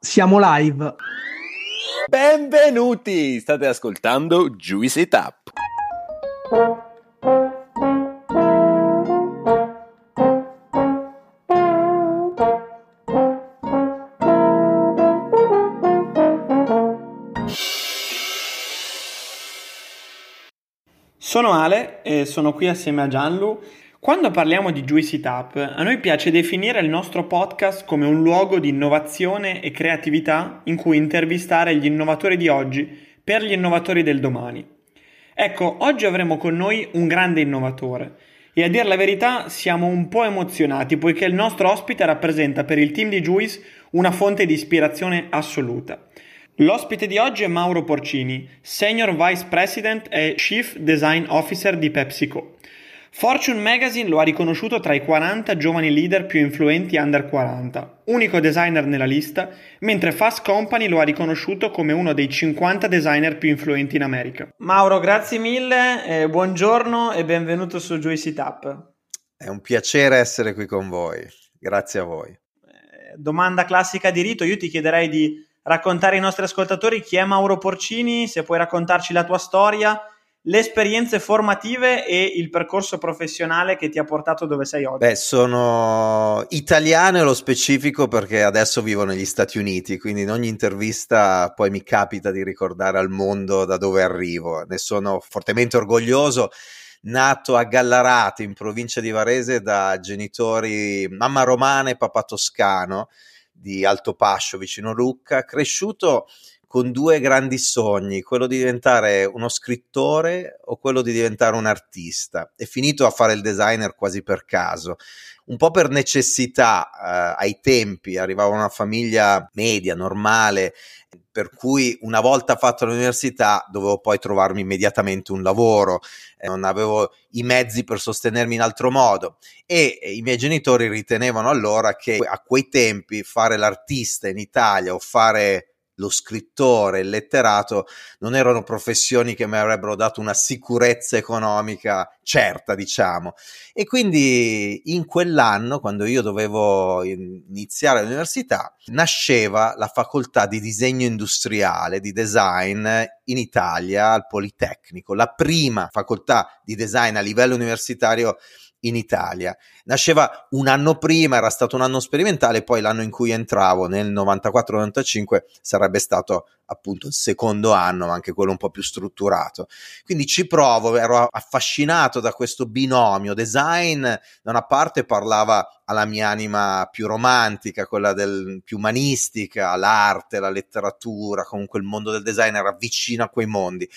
Siamo live. Benvenuti! State ascoltando Juicy Tap. Sono Ale e sono qui assieme a Gianlu quando parliamo di Juicy Tap, a noi piace definire il nostro podcast come un luogo di innovazione e creatività in cui intervistare gli innovatori di oggi per gli innovatori del domani. Ecco, oggi avremo con noi un grande innovatore e a dire la verità siamo un po' emozionati poiché il nostro ospite rappresenta per il team di Juice una fonte di ispirazione assoluta. L'ospite di oggi è Mauro Porcini, Senior Vice President e Chief Design Officer di PepsiCo. Fortune Magazine lo ha riconosciuto tra i 40 giovani leader più influenti under 40, unico designer nella lista, mentre Fast Company lo ha riconosciuto come uno dei 50 designer più influenti in America. Mauro, grazie mille, eh, buongiorno e benvenuto su Juicy Tap. È un piacere essere qui con voi, grazie a voi. Eh, domanda classica di rito, io ti chiederei di raccontare ai nostri ascoltatori chi è Mauro Porcini, se puoi raccontarci la tua storia le esperienze formative e il percorso professionale che ti ha portato dove sei oggi? Beh, sono italiano nello specifico perché adesso vivo negli Stati Uniti, quindi in ogni intervista poi mi capita di ricordare al mondo da dove arrivo. Ne sono fortemente orgoglioso. Nato a Gallarate, in provincia di Varese, da genitori mamma romana e papà toscano di Alto Pascio, vicino Lucca, cresciuto con due grandi sogni, quello di diventare uno scrittore o quello di diventare un artista. È finito a fare il designer quasi per caso, un po' per necessità eh, ai tempi, arrivava una famiglia media, normale, per cui una volta fatto l'università dovevo poi trovarmi immediatamente un lavoro, eh, non avevo i mezzi per sostenermi in altro modo. E, e i miei genitori ritenevano allora che a quei tempi fare l'artista in Italia o fare lo scrittore, il letterato non erano professioni che mi avrebbero dato una sicurezza economica certa, diciamo. E quindi in quell'anno, quando io dovevo iniziare l'università, nasceva la facoltà di disegno industriale, di design in Italia al Politecnico, la prima facoltà di design a livello universitario in Italia. Nasceva un anno prima, era stato un anno sperimentale, poi l'anno in cui entravo nel 94-95 sarebbe stato appunto il secondo anno, ma anche quello un po' più strutturato. Quindi ci provo, ero affascinato da questo binomio design, da una parte parlava alla mia anima più romantica, quella del, più umanistica, l'arte, la letteratura, comunque il mondo del design era vicino a quei mondi.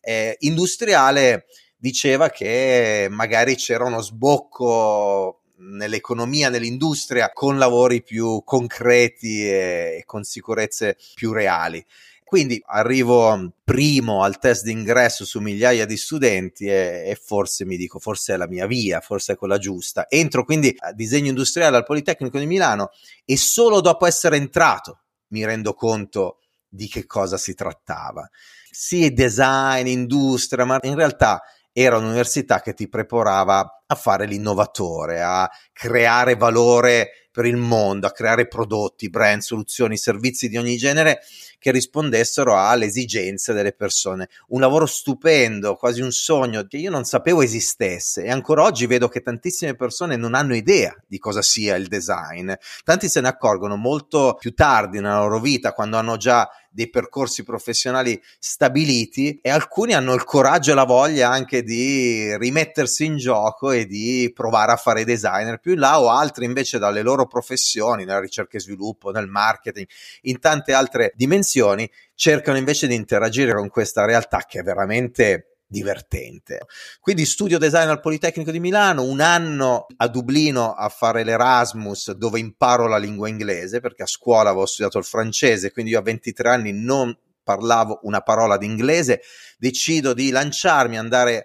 Eh, industriale diceva che magari c'era uno sbocco nell'economia, nell'industria, con lavori più concreti e, con sicurezze più reali. Quindi arrivo primo al test d'ingresso su migliaia di studenti e, e, forse mi dico, forse è la mia via, forse è quella giusta. Entro quindi a disegno industriale al Politecnico di Milano e solo dopo essere entrato mi rendo conto di che cosa si trattava. Sì, design, industria, ma in realtà era un'università che ti preparava a fare l'innovatore, a creare valore per il mondo, a creare prodotti, brand, soluzioni, servizi di ogni genere che rispondessero alle esigenze delle persone. Un lavoro stupendo, quasi un sogno che io non sapevo esistesse e ancora oggi vedo che tantissime persone non hanno idea di cosa sia il design. Tanti se ne accorgono molto più tardi nella loro vita, quando hanno già dei percorsi professionali stabiliti e alcuni hanno il coraggio e la voglia anche di rimettersi in gioco e di provare a fare designer. Più in là o altri invece dalle loro professioni, nella ricerca e sviluppo, nel marketing, in tante altre dimensioni, cercano invece di interagire con questa realtà che è veramente divertente. Quindi studio design al Politecnico di Milano, un anno a Dublino a fare l'Erasmus dove imparo la lingua inglese perché a scuola avevo studiato il francese, quindi io a 23 anni non parlavo una parola di inglese, decido di lanciarmi, andare a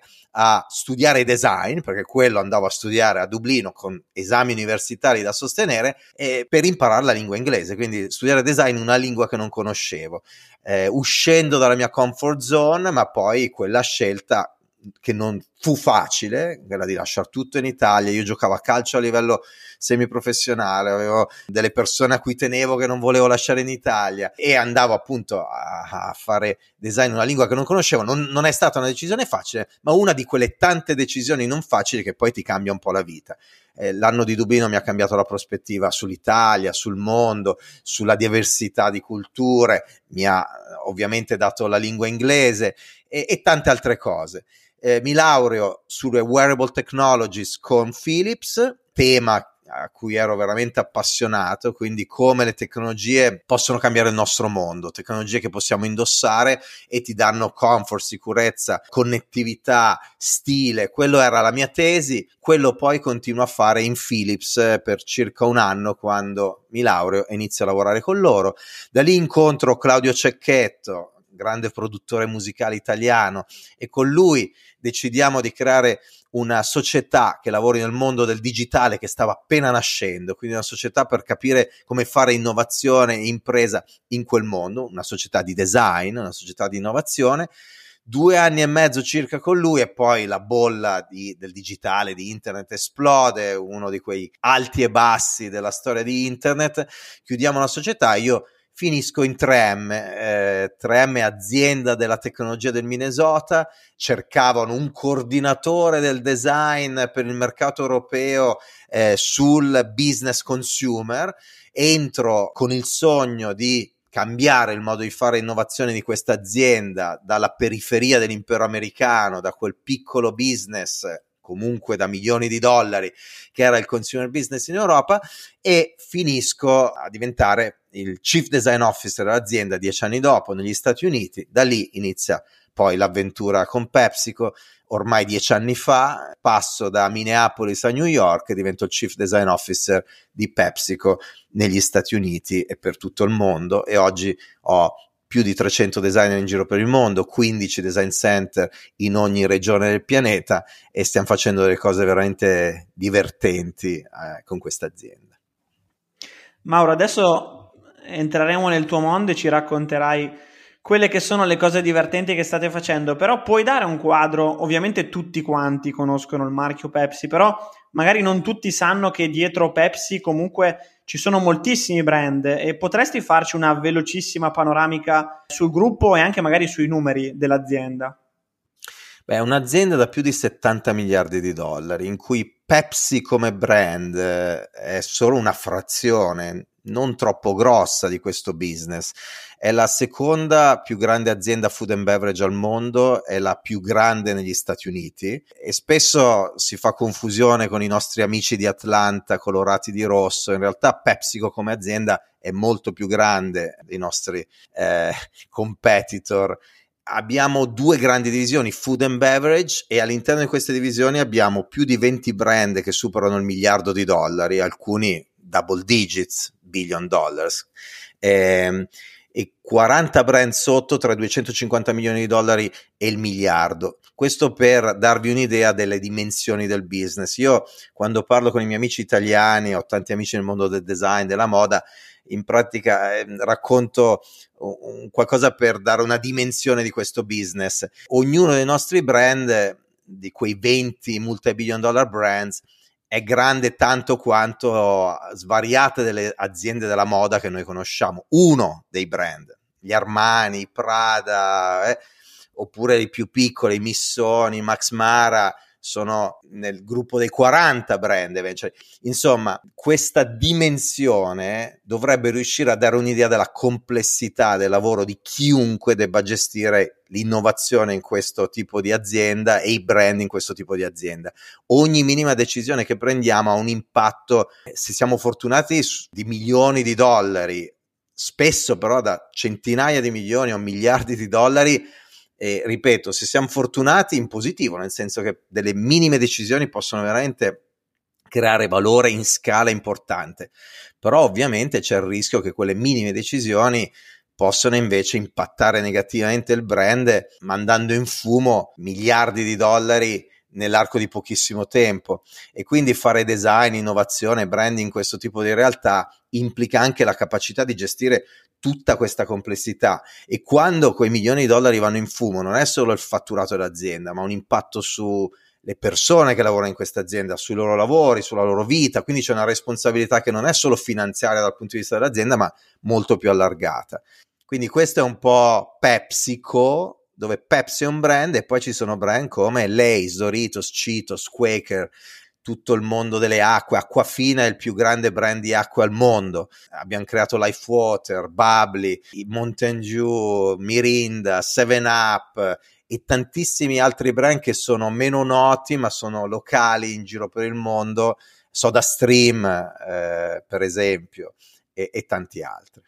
studiare design, perché quello andavo a studiare a Dublino con esami universitari da sostenere, e per imparare la lingua inglese, quindi studiare design una lingua che non conoscevo, eh, uscendo dalla mia comfort zone, ma poi quella scelta che non fu facile, quella di lasciare tutto in Italia. Io giocavo a calcio a livello semiprofessionale, avevo delle persone a cui tenevo che non volevo lasciare in Italia e andavo appunto a, a fare design in una lingua che non conoscevo. Non, non, è stata una decisione facile, ma una di quelle tante decisioni non facili che poi ti cambia un po' la vita. Eh, l'anno di Dublino mi ha cambiato la prospettiva sull'Italia, sul mondo, sulla diversità di culture, mi ha ovviamente dato la lingua inglese e, e tante altre cose. Eh, mi laureo sulle wearable technologies con Philips, tema a cui ero veramente appassionato, quindi come le tecnologie possono cambiare il nostro mondo, tecnologie che possiamo indossare e ti danno comfort, sicurezza, connettività, stile, quello era la mia tesi, quello poi continuo a fare in Philips per circa un anno quando mi laureo e inizio a lavorare con loro. Da lì incontro Claudio Cecchetto, grande produttore musicale italiano e con lui decidiamo di creare una società che lavori nel mondo del digitale che stava appena nascendo, quindi una società per capire come fare innovazione e impresa in quel mondo, una società di design, una società di innovazione. Due anni e mezzo circa con lui e poi la bolla di, del digitale, di internet esplode, uno di quei alti e bassi della storia di internet. Chiudiamo la società, io finisco in 3M, eh, 3M azienda della tecnologia del Minnesota, cercavano un coordinatore del design per il mercato europeo eh, sul business consumer, entro con il sogno di cambiare il modo di fare innovazione di questa azienda dalla periferia dell'impero americano, da quel piccolo business comunque da milioni di dollari che era il consumer business in Europa e finisco a diventare il chief design officer dell'azienda dieci anni dopo negli Stati Uniti. Da lì inizia poi l'avventura con PepsiCo. Ormai dieci anni fa passo da Minneapolis a New York e divento il chief design officer di PepsiCo negli Stati Uniti e per tutto il mondo e oggi ho più di 300 designer in giro per il mondo, 15 design center in ogni regione del pianeta e stiamo facendo delle cose veramente divertenti eh, con questa azienda. Mauro, adesso entreremo nel tuo mondo e ci racconterai quelle che sono le cose divertenti che state facendo, però puoi dare un quadro, ovviamente tutti quanti conoscono il marchio Pepsi, però magari non tutti sanno che dietro Pepsi comunque ci sono moltissimi brand e potresti farci una velocissima panoramica sul gruppo e anche magari sui numeri dell'azienda. Beh, è un'azienda da più di 70 miliardi di dollari, in cui Pepsi come brand eh, è solo una frazione, non troppo grossa di questo business. È la seconda più grande azienda food and beverage al mondo, è la più grande negli Stati Uniti e spesso si fa confusione con i nostri amici di Atlanta colorati di rosso. In realtà PepsiCo come azienda è molto più grande dei nostri eh, competitor abbiamo due grandi divisioni, food and beverage, e all'interno di queste divisioni abbiamo più di 20 brand che superano il miliardo di dollari, alcuni double digits, billion dollars. Eh, e 40 brand sotto tra i 250 milioni di dollari e il miliardo. Questo per darvi un'idea delle dimensioni del business. Io quando parlo con i miei amici italiani, ho tanti amici nel mondo del design, della moda, in pratica eh, racconto un, qualcosa per dare una dimensione di questo business. Ognuno dei nostri brand, di quei 20 multi-billion dollar brands, è grande tanto quanto svariate delle aziende della moda che noi conosciamo. Uno dei brand, gli Armani, Prada, eh, oppure i più piccoli, Missoni, Max Mara, sono nel gruppo dei 40 brand. Cioè, insomma, questa dimensione dovrebbe riuscire a dare un'idea della complessità del lavoro di chiunque debba gestire l'innovazione in questo tipo di azienda e i brand in questo tipo di azienda. Ogni minima decisione che prendiamo ha un impatto, se siamo fortunati, di milioni di dollari, spesso però da centinaia di milioni o miliardi di dollari e ripeto, se siamo fortunati in positivo, nel senso che delle minime decisioni possono veramente creare valore in scala importante, però ovviamente c'è il rischio che quelle minime decisioni possono invece impattare negativamente il brand mandando in fumo miliardi di dollari nell'arco di pochissimo tempo. E quindi fare design, innovazione, branding, questo tipo di realtà implica anche la capacità di gestire tutta questa complessità e quando quei milioni di dollari vanno in fumo non è solo il fatturato dell'azienda, ma un impatto su le persone che lavorano in questa azienda, sui loro lavori, sulla loro vita, quindi c'è una responsabilità che non è solo finanziaria dal punto di vista dell'azienda, ma molto più allargata. Quindi questo è un po' PepsiCo, dove Pepsi è un brand e poi ci sono brand come Lay's, Doritos, Cheetos, Quaker, tutto il mondo delle acque. Acquafina è il più grande brand di acqua al mondo. Abbiamo creato Life Water, Bubbly, Mountain Dew, Mirinda, 7up e tantissimi altri brand che sono meno noti ma sono locali in giro per il mondo. Soda Stream, eh, per esempio, e, e tanti altri.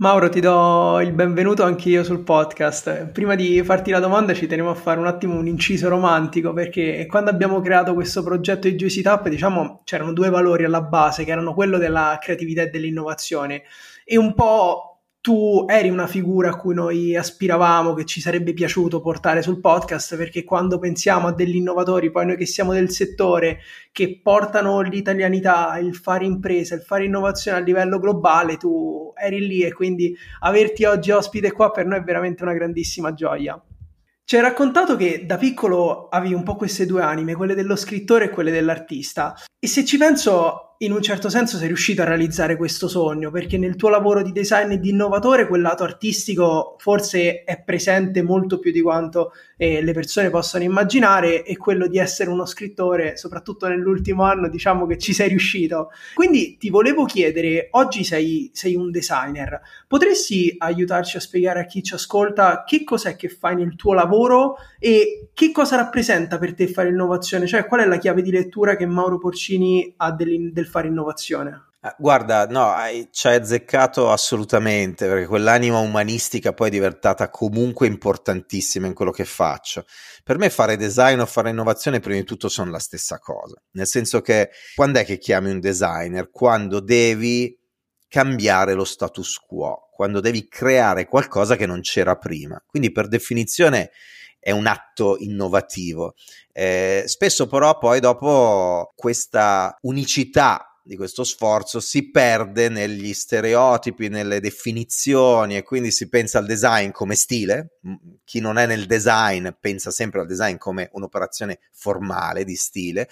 Mauro, ti do il benvenuto anche io sul podcast. Prima di farti la domanda ci tenevo a fare un attimo un inciso romantico perché quando abbiamo creato questo progetto di Juicy Tap, diciamo, c'erano due valori alla base che erano quello della creatività e dell'innovazione e un po' tu eri una figura a cui noi aspiravamo, che ci sarebbe piaciuto portare sul podcast, perché quando pensiamo a degli innovatori, poi noi che siamo del settore, che portano l'italianità, il fare impresa, il fare innovazione a livello globale, tu eri lì e quindi averti oggi ospite qua per noi è veramente una grandissima gioia. Ci hai raccontato che da piccolo avevi un po' queste due anime, quelle dello scrittore e quelle dell'artista. E se ci penso, in un certo senso sei riuscito a realizzare questo sogno, perché nel tuo lavoro di design e di innovatore quel lato artistico forse è presente molto più di quanto eh, le persone possano immaginare e quello di essere uno scrittore, soprattutto nell'ultimo anno, diciamo che ci sei riuscito. Quindi ti volevo chiedere, oggi sei, sei un designer, potresti aiutarci a spiegare a chi ci ascolta che cos'è che fai nel tuo lavoro e che cosa rappresenta per te fare innovazione, cioè qual è la chiave di lettura che Mauro Porcini ha del, del fare innovazione? Ah, guarda, no, ci hai azzeccato assolutamente, perché quell'anima umanistica poi è diventata comunque importantissima in quello che faccio. Per me fare design o fare innovazione prima di tutto sono la stessa cosa, nel senso che quando è che chiami un designer? Quando devi cambiare lo status quo, quando devi creare qualcosa che non c'era prima. Quindi per definizione è un atto innovativo. Eh, spesso però poi dopo questa unicità di questo sforzo si perde negli stereotipi, nelle definizioni e quindi si pensa al design come stile. Chi non è nel design pensa sempre al design come un'operazione formale di stile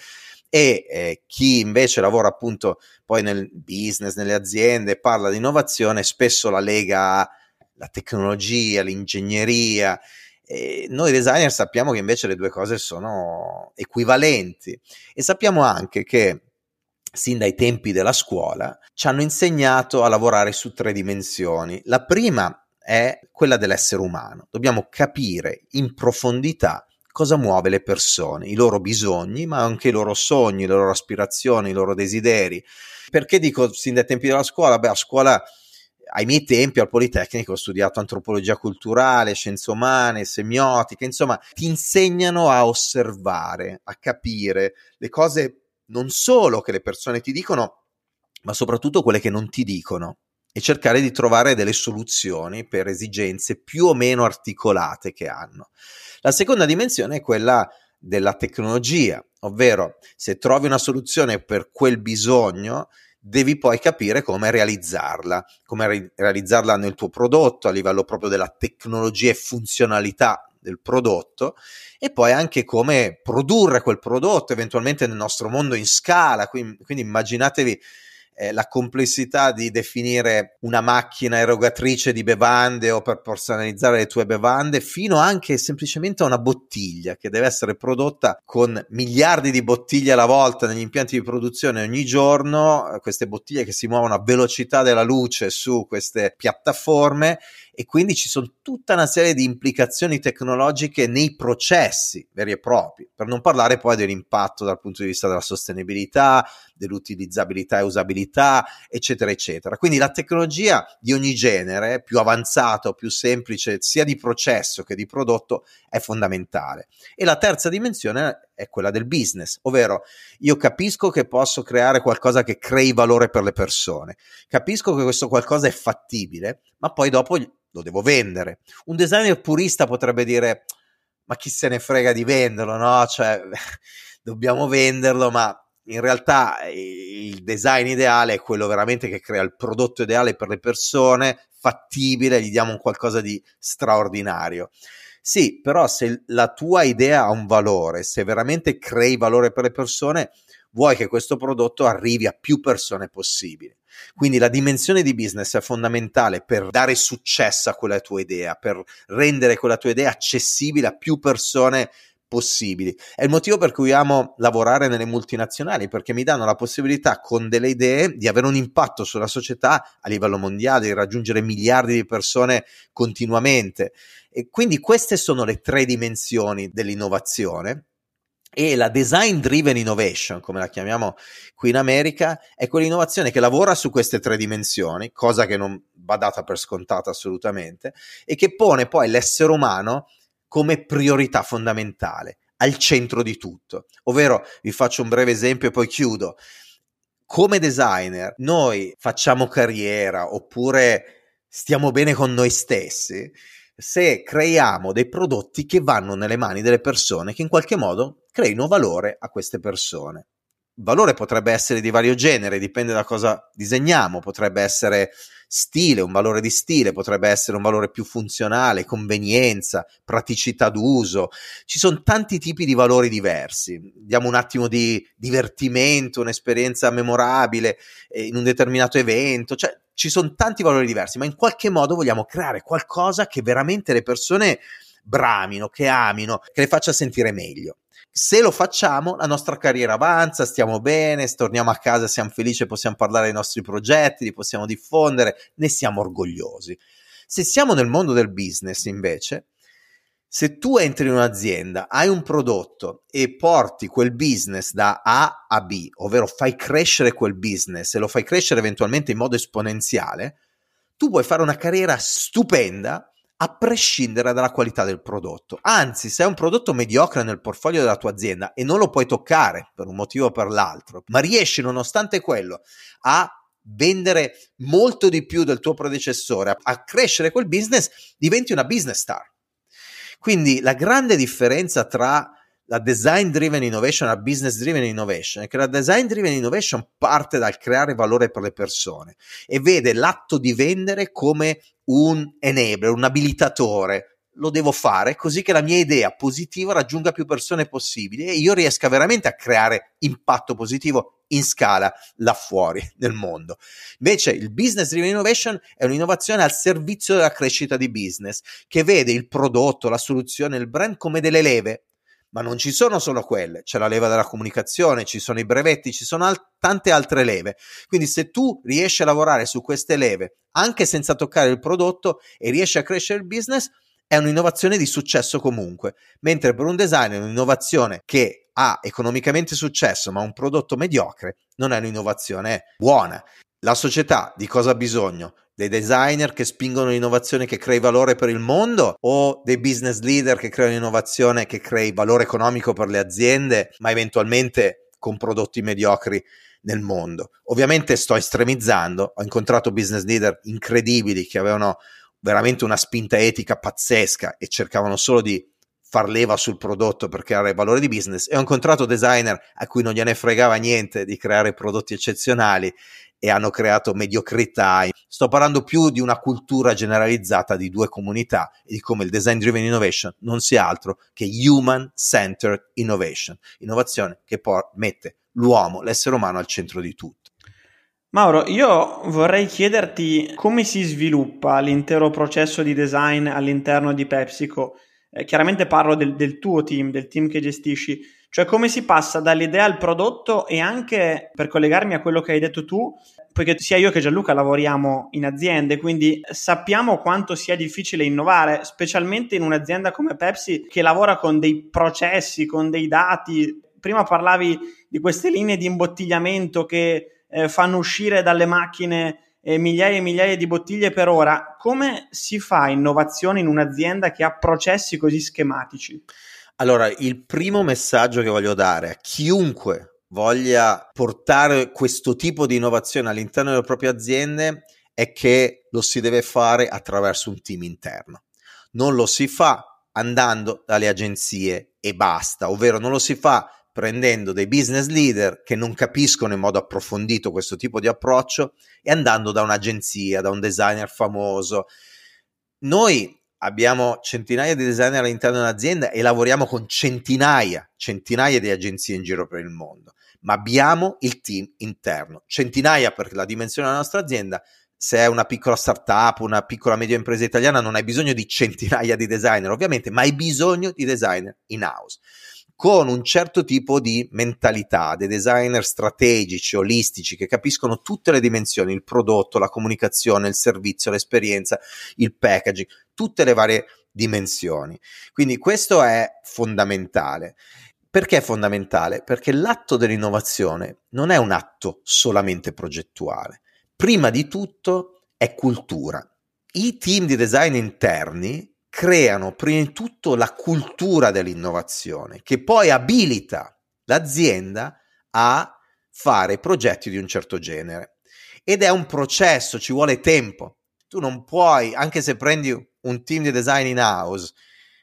e eh, chi invece lavora appunto poi nel business, nelle aziende, parla di innovazione, spesso la lega alla tecnologia, all'ingegneria e noi designer sappiamo che invece le due cose sono equivalenti e sappiamo anche che sin dai tempi della scuola ci hanno insegnato a lavorare su tre dimensioni. La prima è quella dell'essere umano. Dobbiamo capire in profondità cosa muove le persone, i loro bisogni, ma anche i loro sogni, le loro aspirazioni, i loro desideri. Perché dico sin dai tempi della scuola? Beh, a scuola ai miei tempi al Politecnico ho studiato antropologia culturale, scienze umane, semiotica, insomma, ti insegnano a osservare, a capire le cose non solo che le persone ti dicono, ma soprattutto quelle che non ti dicono e cercare di trovare delle soluzioni per esigenze più o meno articolate che hanno. La seconda dimensione è quella della tecnologia, ovvero se trovi una soluzione per quel bisogno, devi poi capire come realizzarla, come re- realizzarla nel tuo prodotto a livello proprio della tecnologia e funzionalità del prodotto e poi anche come produrre quel prodotto eventualmente nel nostro mondo in scala. Quindi, quindi immaginatevi eh, la complessità di definire una macchina erogatrice di bevande o per personalizzare le tue bevande, fino anche semplicemente a una bottiglia che deve essere prodotta con miliardi di bottiglie alla volta negli impianti di produzione ogni giorno, eh, queste bottiglie che si muovono a velocità della luce su queste piattaforme e quindi ci sono tutta una serie di implicazioni tecnologiche nei processi veri e propri, per non parlare poi dell'impatto dal punto di vista della sostenibilità, dell'utilizzabilità e usabilità, eccetera, eccetera. Quindi la tecnologia di ogni genere, più avanzata o più semplice, sia di processo che di prodotto, è fondamentale. E la terza dimensione è quella del business, ovvero io capisco che posso creare qualcosa che crei valore per le persone, capisco che questo qualcosa è fattibile, ma poi dopo lo devo vendere. Un designer purista potrebbe dire ma chi se ne frega di venderlo, no? Cioè dobbiamo venderlo, ma in realtà il design ideale è quello veramente che crea il prodotto ideale per le persone, fattibile, gli diamo un qualcosa di straordinario. Sì, però se la tua idea ha un valore, se veramente crei valore per le persone, vuoi che questo prodotto arrivi a più persone possibili. Quindi la dimensione di business è fondamentale per dare successo a quella tua idea, per rendere quella tua idea accessibile a più persone possibili. È il motivo per cui amo lavorare nelle multinazionali, perché mi danno la possibilità con delle idee di avere un impatto sulla società a livello mondiale, di raggiungere miliardi di persone continuamente. E quindi queste sono le tre dimensioni dell'innovazione. E la design driven innovation, come la chiamiamo qui in America, è quell'innovazione che lavora su queste tre dimensioni, cosa che non va data per scontata assolutamente, e che pone poi l'essere umano come priorità fondamentale, al centro di tutto. Ovvero, vi faccio un breve esempio e poi chiudo. Come designer, noi facciamo carriera oppure stiamo bene con noi stessi se creiamo dei prodotti che vanno nelle mani delle persone che in qualche modo creino valore a queste persone. Valore potrebbe essere di vario genere, dipende da cosa disegniamo, potrebbe essere stile, un valore di stile, potrebbe essere un valore più funzionale, convenienza, praticità d'uso. Ci sono tanti tipi di valori diversi. Diamo un attimo di divertimento, un'esperienza memorabile eh, in un determinato evento, cioè ci sono tanti valori diversi, ma in qualche modo vogliamo creare qualcosa che veramente le persone bramino, che amino, che le faccia sentire meglio. Se lo facciamo, la nostra carriera avanza, stiamo bene, torniamo a casa, siamo felici, possiamo parlare dei nostri progetti, li possiamo diffondere, ne siamo orgogliosi. Se siamo nel mondo del business, invece, se tu entri in un'azienda, hai un prodotto e porti quel business da A a B, ovvero fai crescere quel business e lo fai crescere eventualmente in modo esponenziale, tu puoi fare una carriera stupenda a prescindere dalla qualità del prodotto. Anzi, se è un prodotto mediocre nel portfolio della tua azienda e non lo puoi toccare per un motivo o per l'altro, ma riesci nonostante quello a vendere molto di più del tuo predecessore, a crescere quel business, diventi una business star. Quindi la grande differenza tra la design driven innovation la business driven innovation è che la design driven innovation parte dal creare valore per le persone e vede l'atto di vendere come un enabler, un abilitatore. Lo devo fare così che la mia idea positiva raggiunga più persone possibili e io riesca veramente a creare impatto positivo in scala là fuori nel mondo. Invece il business driven innovation è un'innovazione al servizio della crescita di business che vede il prodotto, la soluzione, il brand come delle leve ma non ci sono solo quelle, c'è la leva della comunicazione, ci sono i brevetti, ci sono al- tante altre leve. Quindi se tu riesci a lavorare su queste leve anche senza toccare il prodotto e riesci a crescere il business, è un'innovazione di successo comunque. Mentre per un designer un'innovazione che ha economicamente successo ma un prodotto mediocre non è un'innovazione buona. La società di cosa ha bisogno? Dei designer che spingono l'innovazione che crei valore per il mondo o dei business leader che creano innovazione che crei valore economico per le aziende, ma eventualmente con prodotti mediocri nel mondo. Ovviamente sto estremizzando, ho incontrato business leader incredibili che avevano veramente una spinta etica pazzesca e cercavano solo di far leva sul prodotto per creare valore di business e ho incontrato designer a cui non gliene fregava niente di creare prodotti eccezionali e hanno creato mediocrità. Sto parlando più di una cultura generalizzata di due comunità e di come il design driven innovation non sia altro che human centered innovation, innovazione che poi mette l'uomo, l'essere umano al centro di tutto. Mauro, io vorrei chiederti come si sviluppa l'intero processo di design all'interno di PepsiCo. Eh, chiaramente parlo del, del tuo team, del team che gestisci cioè come si passa dall'idea al prodotto e anche per collegarmi a quello che hai detto tu, poiché sia io che Gianluca lavoriamo in aziende, quindi sappiamo quanto sia difficile innovare, specialmente in un'azienda come Pepsi che lavora con dei processi, con dei dati. Prima parlavi di queste linee di imbottigliamento che eh, fanno uscire dalle macchine eh, migliaia e migliaia di bottiglie per ora. Come si fa innovazione in un'azienda che ha processi così schematici? Allora, il primo messaggio che voglio dare a chiunque voglia portare questo tipo di innovazione all'interno delle proprie aziende è che lo si deve fare attraverso un team interno. Non lo si fa andando dalle agenzie e basta, ovvero non lo si fa prendendo dei business leader che non capiscono in modo approfondito questo tipo di approccio e andando da un'agenzia, da un designer famoso. Noi abbiamo centinaia di designer all'interno dell'azienda e lavoriamo con centinaia, centinaia di agenzie in giro per il mondo, ma abbiamo il team interno, centinaia per la dimensione della nostra azienda. Se è una piccola startup, una piccola media impresa italiana, non hai bisogno di centinaia di designer, ovviamente, ma hai bisogno di designer in house con un certo tipo di mentalità, dei designer strategici, olistici, che capiscono tutte le dimensioni, il prodotto, la comunicazione, il servizio, l'esperienza, il packaging, tutte le varie dimensioni. Quindi questo è fondamentale. Perché è fondamentale? Perché l'atto dell'innovazione non è un atto solamente progettuale. Prima di tutto è cultura. I team di design interni creano prima di tutto la cultura dell'innovazione che poi abilita l'azienda a fare progetti di un certo genere. Ed è un processo, ci vuole tempo. Tu non puoi, anche se prendi un team di design in house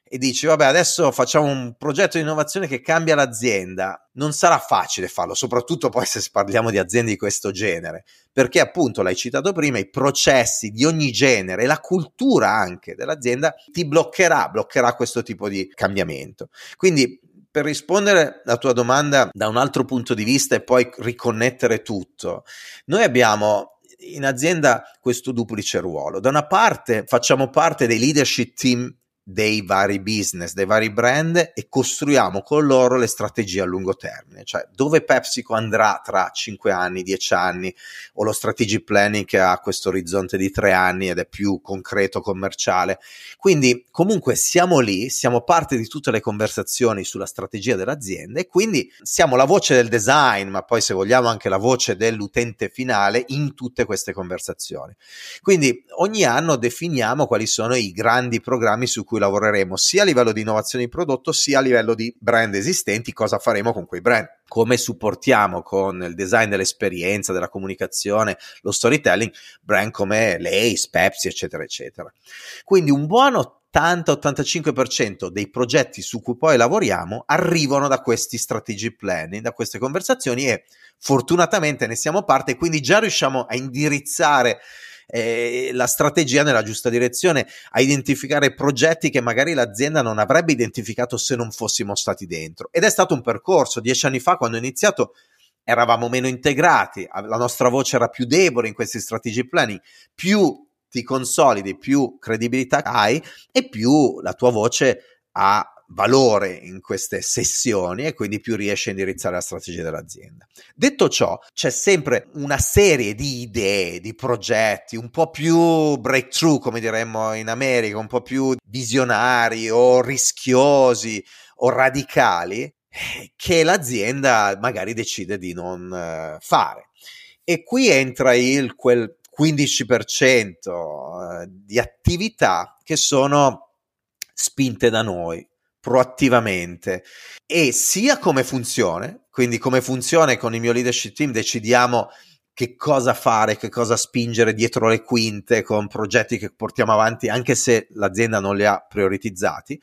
e dici vabbè adesso facciamo un progetto di innovazione che cambia l'azienda, non sarà facile farlo, soprattutto poi se parliamo di aziende di questo genere, perché appunto l'hai citato prima, i processi di ogni genere, la cultura anche dell'azienda ti bloccherà, bloccherà questo tipo di cambiamento. Quindi per rispondere alla tua domanda da un altro punto di vista e poi riconnettere tutto, noi abbiamo in azienda questo duplice ruolo. Da una parte facciamo parte dei leadership team dei vari business, dei vari brand e costruiamo con loro le strategie a lungo termine, cioè dove PepsiCo andrà tra 5 anni, 10 anni o lo strategy planning che ha questo orizzonte di 3 anni ed è più concreto, commerciale. Quindi comunque siamo lì, siamo parte di tutte le conversazioni sulla strategia dell'azienda e quindi siamo la voce del design, ma poi se vogliamo anche la voce dell'utente finale in tutte queste conversazioni. Quindi ogni anno definiamo quali sono i grandi programmi su cui cui lavoreremo sia a livello di innovazione di prodotto sia a livello di brand esistenti, cosa faremo con quei brand come supportiamo con il design dell'esperienza, della comunicazione, lo storytelling, brand come Lace, Pepsi, eccetera, eccetera. Quindi un buon 80-85% dei progetti su cui poi lavoriamo arrivano da questi strategic planning, da queste conversazioni e fortunatamente ne siamo parte quindi già riusciamo a indirizzare eh, la strategia nella giusta direzione, a identificare progetti che magari l'azienda non avrebbe identificato se non fossimo stati dentro. Ed è stato un percorso. Dieci anni fa, quando ho iniziato, eravamo meno integrati, la nostra voce era più debole in questi strategic planning. Più ti consolidi, più credibilità hai e più la tua voce ha valore in queste sessioni e quindi più riesce a indirizzare la strategia dell'azienda. Detto ciò, c'è sempre una serie di idee, di progetti un po' più breakthrough, come diremmo in America, un po' più visionari o rischiosi o radicali che l'azienda magari decide di non uh, fare. E qui entra il quel 15% eh, di attività che sono spinte da noi, proattivamente. E sia come funziona, quindi come funziona con il mio leadership team decidiamo che cosa fare, che cosa spingere dietro le quinte con progetti che portiamo avanti anche se l'azienda non li ha prioritizzati,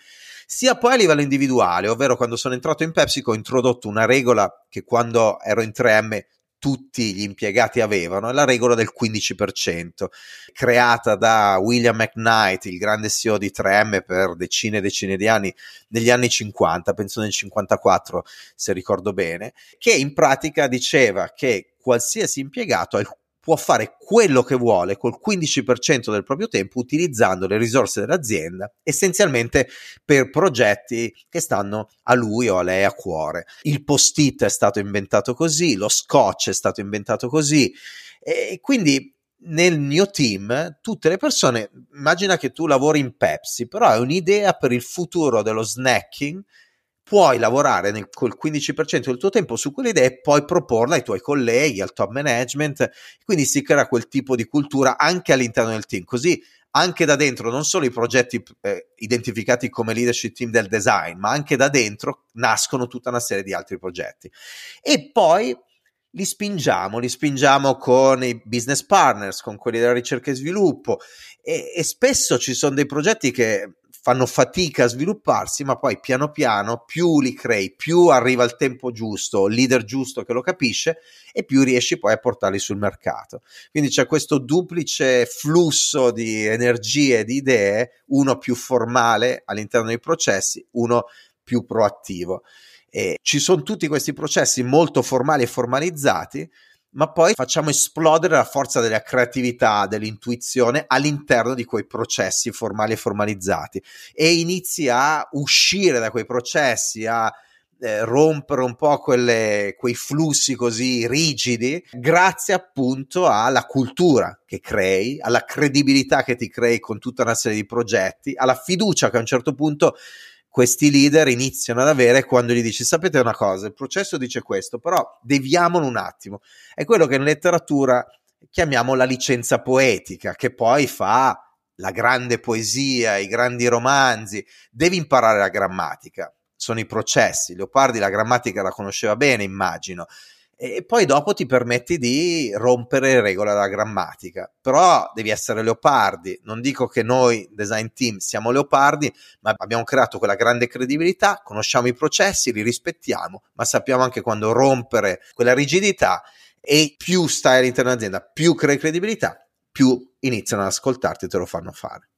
sia poi a livello individuale, ovvero quando sono entrato in PepsiCo ho introdotto una regola che quando ero in 3M tutti gli impiegati avevano, è la regola del 15%, creata da William McKnight, il grande CEO di 3M per decine e decine di anni, negli anni 50, penso nel 54 se ricordo bene, che in pratica diceva che qualsiasi impiegato ha il può fare quello che vuole col 15% del proprio tempo utilizzando le risorse dell'azienda essenzialmente per progetti che stanno a lui o a lei a cuore. Il post-it è stato inventato così, lo scotch è stato inventato così e quindi nel mio team tutte le persone, immagina che tu lavori in Pepsi, però hai un'idea per il futuro dello snacking puoi lavorare nel, col 15% del tuo tempo su quelle idee e poi proporla ai tuoi colleghi, al top management, quindi si crea quel tipo di cultura anche all'interno del team, così anche da dentro non solo i progetti eh, identificati come leadership team del design, ma anche da dentro nascono tutta una serie di altri progetti. E poi li spingiamo, li spingiamo con i business partners, con quelli della ricerca e sviluppo. E, e spesso ci sono dei progetti che fanno fatica a svilupparsi, ma poi piano piano più li crei, più arriva il tempo giusto, il leader giusto che lo capisce e più riesci poi a portarli sul mercato. Quindi c'è questo duplice flusso di energie e di idee, uno più formale all'interno dei processi, uno più proattivo. E ci sono tutti questi processi molto formali e formalizzati ma poi facciamo esplodere la forza della creatività, dell'intuizione all'interno di quei processi formali e formalizzati e inizi a uscire da quei processi, a eh, rompere un po' quelle, quei flussi così rigidi grazie appunto alla cultura che crei, alla credibilità che ti crei con tutta una serie di progetti, alla fiducia che a un certo punto questi leader iniziano ad avere quando gli dici sapete una cosa, il processo dice questo, però deviamolo un attimo. È quello che in letteratura chiamiamo la licenza poetica, che poi fa la grande poesia, i grandi romanzi, devi imparare la grammatica, sono i processi. Leopardi la grammatica la conosceva bene, immagino e poi dopo ti permetti di rompere le regole della grammatica. Però devi essere leopardi. Non dico che noi, design team, siamo leopardi, ma abbiamo creato quella grande credibilità, conosciamo i processi, li rispettiamo, ma sappiamo anche quando rompere quella rigidità e più stai all'interno dell'azienda, più crei credibilità, più iniziano ad ascoltarti e te lo fanno fare.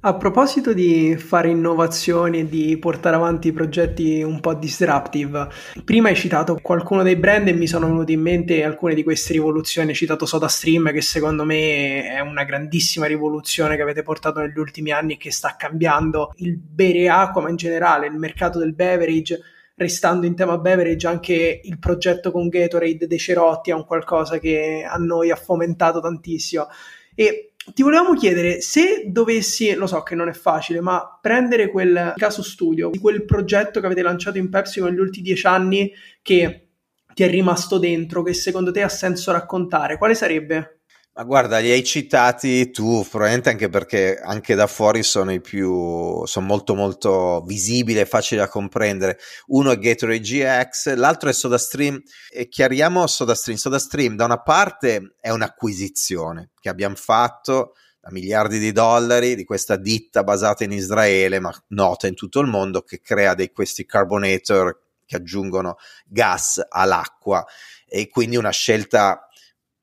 A proposito di fare innovazioni e di portare avanti progetti un po' disruptive, prima hai citato qualcuno dei brand e mi sono venute in mente alcune di queste rivoluzioni. Hai citato SodaStream, che secondo me è una grandissima rivoluzione che avete portato negli ultimi anni e che sta cambiando il bere acqua, ma in generale il mercato del beverage. Restando in tema beverage, anche il progetto con Gatorade dei Cerotti è un qualcosa che a noi ha fomentato tantissimo. E ti volevamo chiedere se dovessi, lo so che non è facile, ma prendere quel caso studio di quel progetto che avete lanciato in Pepsi negli ultimi dieci anni che ti è rimasto dentro, che secondo te ha senso raccontare, quale sarebbe? Ma guarda, li hai citati tu, probabilmente anche perché anche da fuori sono i più, sono molto molto visibili e facili da comprendere. Uno è Gatorade GX, l'altro è SodaStream. E chiariamo SodaStream. SodaStream da una parte è un'acquisizione che abbiamo fatto da miliardi di dollari di questa ditta basata in Israele, ma nota in tutto il mondo, che crea dei, questi carbonator che aggiungono gas all'acqua e quindi una scelta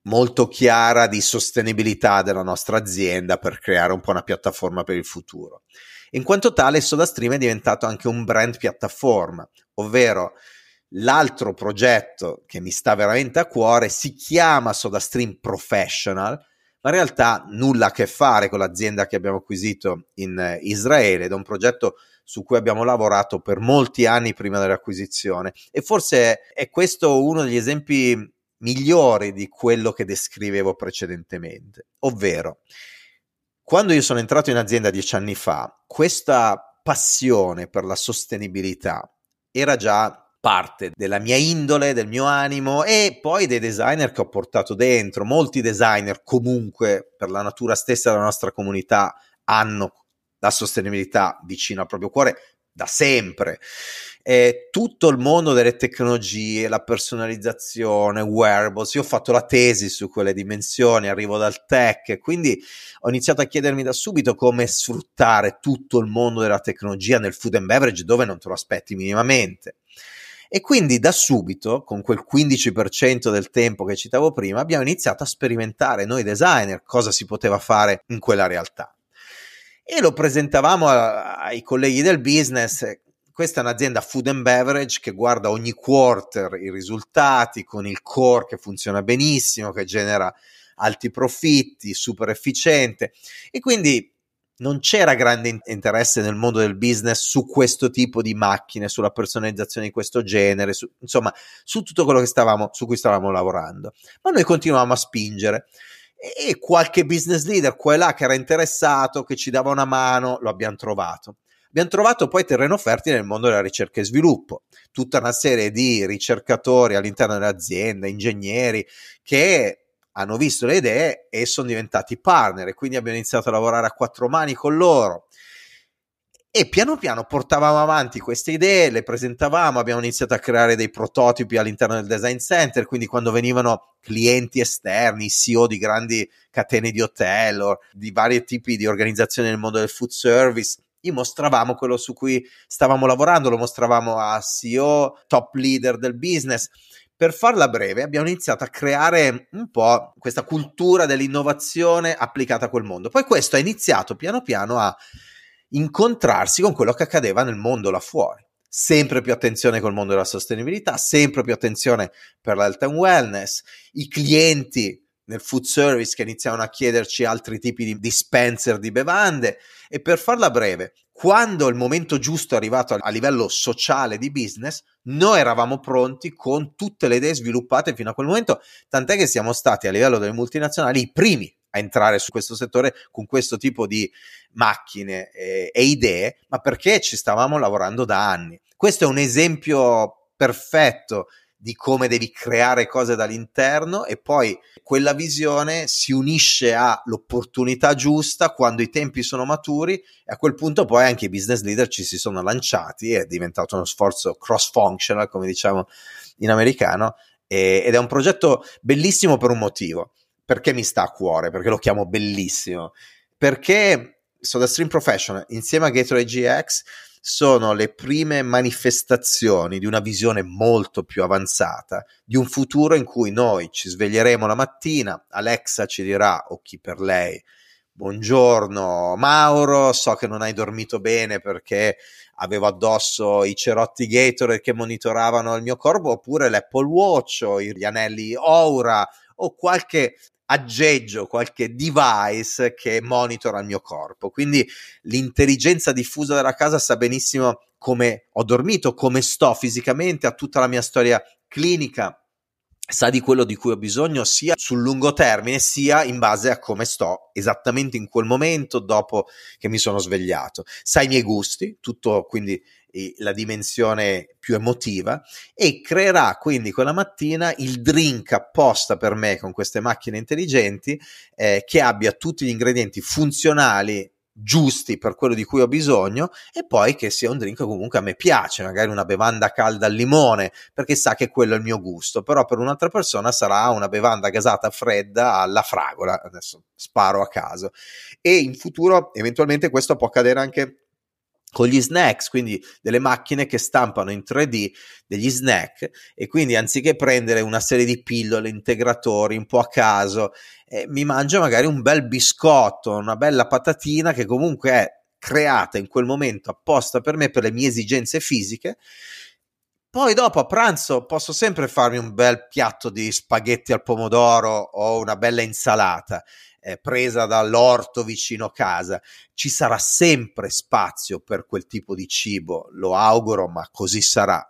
molto chiara di sostenibilità della nostra azienda per creare un po' una piattaforma per il futuro. In quanto tale, SodaStream è diventato anche un brand piattaforma, ovvero l'altro progetto che mi sta veramente a cuore si chiama SodaStream Professional, ma in realtà nulla a che fare con l'azienda che abbiamo acquisito in Israele ed è un progetto su cui abbiamo lavorato per molti anni prima dell'acquisizione e forse è questo uno degli esempi migliore di quello che descrivevo precedentemente, ovvero quando io sono entrato in azienda dieci anni fa, questa passione per la sostenibilità era già parte della mia indole, del mio animo e poi dei designer che ho portato dentro. Molti designer comunque per la natura stessa della nostra comunità hanno la sostenibilità vicino al proprio cuore da sempre eh, tutto il mondo delle tecnologie, la personalizzazione, wearables. Io ho fatto la tesi su quelle dimensioni, arrivo dal tech, quindi ho iniziato a chiedermi da subito come sfruttare tutto il mondo della tecnologia nel food and beverage dove non te lo aspetti minimamente. E quindi da subito, con quel 15% del tempo che citavo prima, abbiamo iniziato a sperimentare noi designer cosa si poteva fare in quella realtà. E lo presentavamo a, ai colleghi del business. Questa è un'azienda food and beverage che guarda ogni quarter i risultati con il core che funziona benissimo, che genera alti profitti, super efficiente. E quindi non c'era grande interesse nel mondo del business su questo tipo di macchine, sulla personalizzazione di questo genere, su, insomma, su tutto quello stavamo, su cui stavamo lavorando. Ma noi continuavamo a spingere e qualche business leader qua e là che era interessato, che ci dava una mano, lo abbiamo trovato. Abbiamo trovato poi terreno fertile nel mondo della ricerca e sviluppo, tutta una serie di ricercatori all'interno dell'azienda, ingegneri che hanno visto le idee e sono diventati partner e quindi abbiamo iniziato a lavorare a quattro mani con loro. E piano piano portavamo avanti queste idee, le presentavamo, abbiamo iniziato a creare dei prototipi all'interno del design center, quindi quando venivano clienti esterni, CEO di grandi catene di hotel o di vari tipi di organizzazioni nel mondo del food service, gli mostravamo quello su cui stavamo lavorando, lo mostravamo a CEO, top leader del business. Per farla breve, abbiamo iniziato a creare un po' questa cultura dell'innovazione applicata a quel mondo. Poi questo ha iniziato piano piano a incontrarsi con quello che accadeva nel mondo là fuori. Sempre più attenzione col mondo della sostenibilità, sempre più attenzione per l'health and wellness, i clienti nel food service che iniziavano a chiederci altri tipi di dispenser di bevande e per farla breve, quando il momento giusto è arrivato a livello sociale di business, noi eravamo pronti con tutte le idee sviluppate fino a quel momento, tant'è che siamo stati a livello delle multinazionali i primi a entrare su questo settore con questo tipo di macchine e, e idee, ma perché ci stavamo lavorando da anni. Questo è un esempio perfetto di come devi creare cose dall'interno e poi quella visione si unisce all'opportunità giusta quando i tempi sono maturi e a quel punto poi anche i business leader ci si sono lanciati, è diventato uno sforzo cross functional come diciamo in americano ed è un progetto bellissimo per un motivo perché mi sta a cuore, perché lo chiamo bellissimo, perché SodaStream Professional insieme a Gatorade GX sono le prime manifestazioni di una visione molto più avanzata di un futuro in cui noi ci sveglieremo la mattina, Alexa ci dirà o chi per lei Buongiorno Mauro, so che non hai dormito bene perché avevo addosso i cerotti Gatorade che monitoravano il mio corpo oppure l'Apple Watch o gli anelli Aura o qualche aggeggio qualche device che monitora il mio corpo. Quindi l'intelligenza diffusa della casa sa benissimo come ho dormito, come sto fisicamente, ha tutta la mia storia clinica, sa di quello di cui ho bisogno sia sul lungo termine sia in base a come sto esattamente in quel momento dopo che mi sono svegliato. Sa i miei gusti, tutto quindi la dimensione più emotiva e creerà quindi quella mattina il drink apposta per me con queste macchine intelligenti eh, che abbia tutti gli ingredienti funzionali giusti per quello di cui ho bisogno e poi che sia un drink comunque a me piace, magari una bevanda calda al limone, perché sa che quello è il mio gusto, però per un'altra persona sarà una bevanda gasata fredda alla fragola, adesso sparo a caso. E in futuro eventualmente questo può accadere anche con gli snacks, quindi delle macchine che stampano in 3D degli snack e quindi anziché prendere una serie di pillole, integratori un po' a caso, eh, mi mangio magari un bel biscotto, una bella patatina che comunque è creata in quel momento apposta per me, per le mie esigenze fisiche. Poi dopo a pranzo posso sempre farmi un bel piatto di spaghetti al pomodoro o una bella insalata eh, presa dall'orto vicino casa. Ci sarà sempre spazio per quel tipo di cibo, lo auguro, ma così sarà.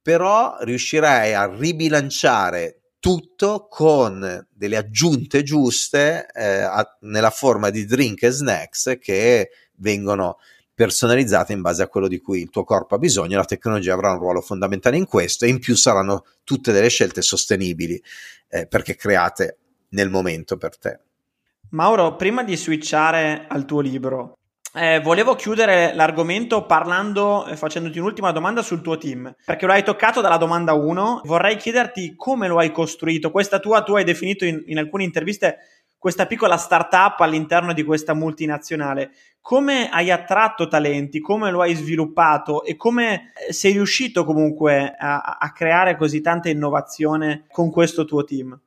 Però riuscirei a ribilanciare tutto con delle aggiunte giuste eh, a, nella forma di drink e snacks che vengono personalizzate in base a quello di cui il tuo corpo ha bisogno. La tecnologia avrà un ruolo fondamentale in questo e in più saranno tutte delle scelte sostenibili eh, perché create nel momento per te. Mauro, prima di switchare al tuo libro, eh, volevo chiudere l'argomento parlando, eh, facendoti un'ultima domanda sul tuo team, perché lo hai toccato dalla domanda 1. Vorrei chiederti come lo hai costruito. Questa tua, tu hai definito in, in alcune interviste questa piccola startup all'interno di questa multinazionale. Come hai attratto talenti, come lo hai sviluppato e come eh, sei riuscito comunque a, a creare così tanta innovazione con questo tuo team?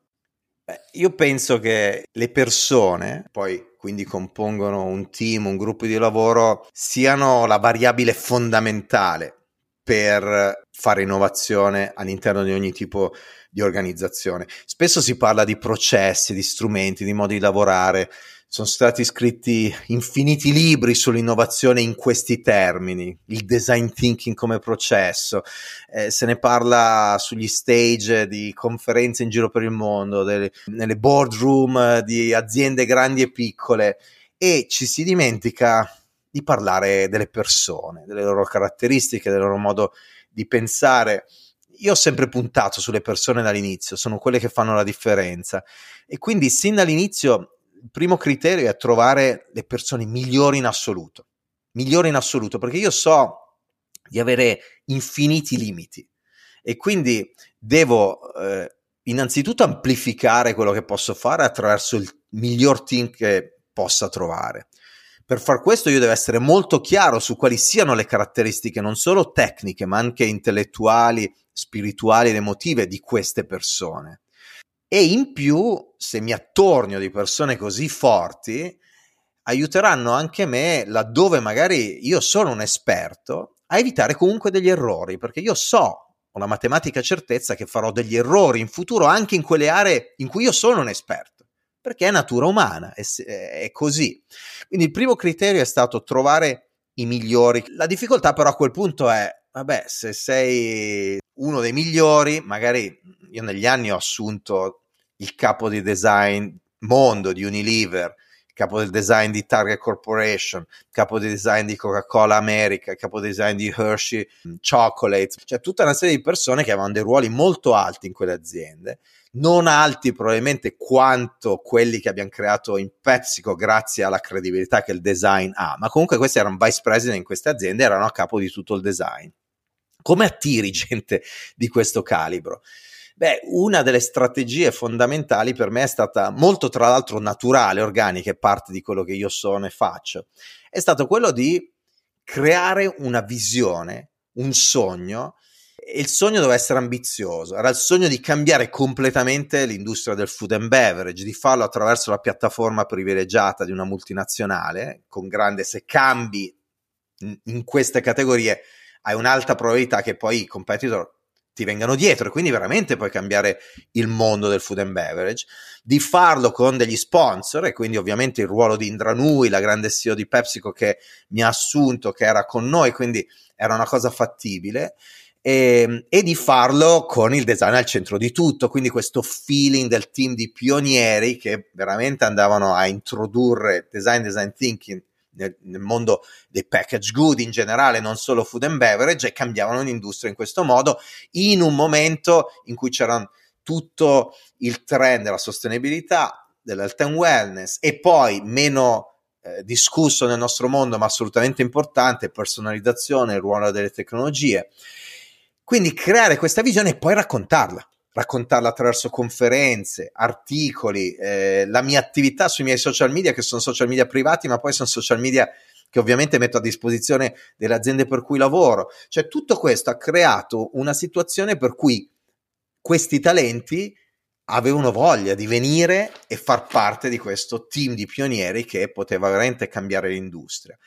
Io penso che le persone, poi quindi compongono un team, un gruppo di lavoro, siano la variabile fondamentale per fare innovazione all'interno di ogni tipo di organizzazione. Spesso si parla di processi, di strumenti, di modi di lavorare, sono stati scritti infiniti libri sull'innovazione in questi termini, il design thinking come processo, eh, se ne parla sugli stage di conferenze in giro per il mondo, delle, nelle boardroom di aziende grandi e piccole e ci si dimentica di parlare delle persone, delle loro caratteristiche, del loro modo di pensare. Io ho sempre puntato sulle persone dall'inizio, sono quelle che fanno la differenza e quindi sin dall'inizio il primo criterio è trovare le persone migliori in assoluto. migliore in assoluto, perché io so di avere infiniti limiti e quindi devo eh, innanzitutto amplificare quello che posso fare attraverso il miglior team che possa trovare. Per far questo io devo essere molto chiaro su quali siano le caratteristiche non solo tecniche, ma anche intellettuali, spirituali ed emotive di queste persone. E in più, se mi attornio di persone così forti, aiuteranno anche me, laddove magari io sono un esperto, a evitare comunque degli errori, perché io so ho la matematica certezza che farò degli errori in futuro anche in quelle aree in cui io sono un esperto, perché è natura umana, è, è così. Quindi il primo criterio è stato trovare i migliori. La difficoltà però a quel punto è, vabbè, se sei uno dei migliori, magari io negli anni ho assunto il capo di design mondo di Unilever, capo del design di Target Corporation, capo di design di Coca-Cola America, capo design di Hershey Chocolate, cioè tutta una serie di persone che avevano dei ruoli molto alti in quelle aziende, non alti probabilmente quanto quelli che abbiamo creato in PepsiCo grazie alla credibilità che il design ha, ma comunque questi erano vice president in queste aziende, erano a capo di tutto il design. Come attiri gente di questo calibro? Beh, una delle strategie fondamentali per me è stata molto, tra l'altro, naturale, organica, è parte di quello che io sono e faccio. È stato quello di creare una visione, un sogno. E il sogno doveva essere ambizioso, era il sogno di cambiare completamente l'industria del food and beverage, di farlo attraverso la piattaforma privilegiata di una multinazionale, con grande, se cambi in queste categorie hai un'alta probabilità che poi i competitor ti vengano dietro e quindi veramente puoi cambiare il mondo del food and beverage, di farlo con degli sponsor e quindi ovviamente il ruolo di Indra Nui, la grande CEO di PepsiCo che mi ha assunto, che era con noi, quindi era una cosa fattibile. E, ehm, e, di farlo con il design al centro di tutto, quindi questo feeling del team di pionieri che veramente andavano a introdurre design, design thinking nel, nel, mondo dei package good in generale, non solo food and beverage, e cambiavano l'industria in questo modo, in un momento in cui c'era tutto il trend della sostenibilità, dell'health and wellness e poi meno eh, discusso nel nostro mondo, ma assolutamente importante, personalizzazione, il ruolo delle tecnologie. Quindi creare questa visione e poi raccontarla raccontarla attraverso conferenze, articoli, eh, la mia attività sui miei social media, che sono social media privati, ma poi sono social media che ovviamente metto a disposizione delle aziende per cui lavoro. Cioè tutto questo ha creato una situazione per cui questi talenti avevano voglia di venire e far parte di questo team di pionieri che poteva veramente cambiare l'industria.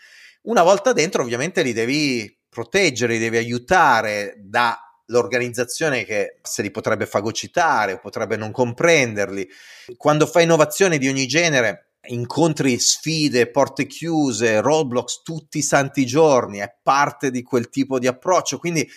Una volta dentro ovviamente li devi proteggere, li devi aiutare da l'organizzazione che se li potrebbe fagocitare o potrebbe non comprenderli. Quando fai innovazioni di ogni genere, incontri sfide, porte chiuse, roadblocks tutti i santi giorni, è parte di quel tipo di approccio. Quindi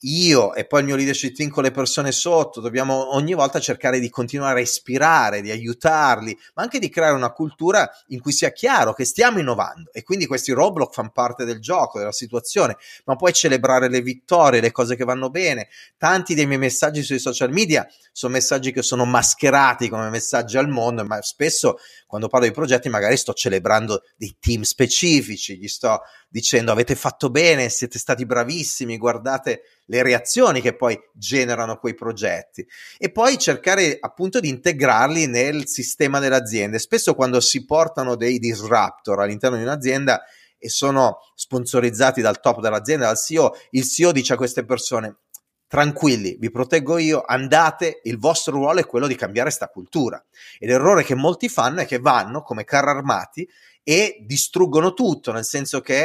io e poi il mio leadership team con le persone sotto, dobbiamo ogni volta cercare di continuare a ispirare, di aiutarli, ma anche di creare una cultura in cui sia chiaro che stiamo innovando e quindi questi roadblock fanno parte del gioco, della situazione, ma poi celebrare le vittorie, le cose che vanno bene. Tanti dei miei messaggi sui social media sono messaggi che sono mascherati come messaggi al mondo, ma spesso quando parlo di progetti magari sto celebrando dei team specifici, gli sto dicendo avete fatto bene, siete stati bravissimi, guardate reazioni che poi generano quei progetti e poi cercare appunto di integrarli nel sistema delle aziende. Spesso quando si portano dei disruptor all'interno di un'azienda e sono sponsorizzati dal top dell'azienda, dal CEO, il CEO dice a queste persone tranquilli, vi proteggo io, andate, il vostro ruolo è quello di cambiare questa cultura. E l'errore che molti fanno è che vanno come carri armati e distruggono tutto, nel senso che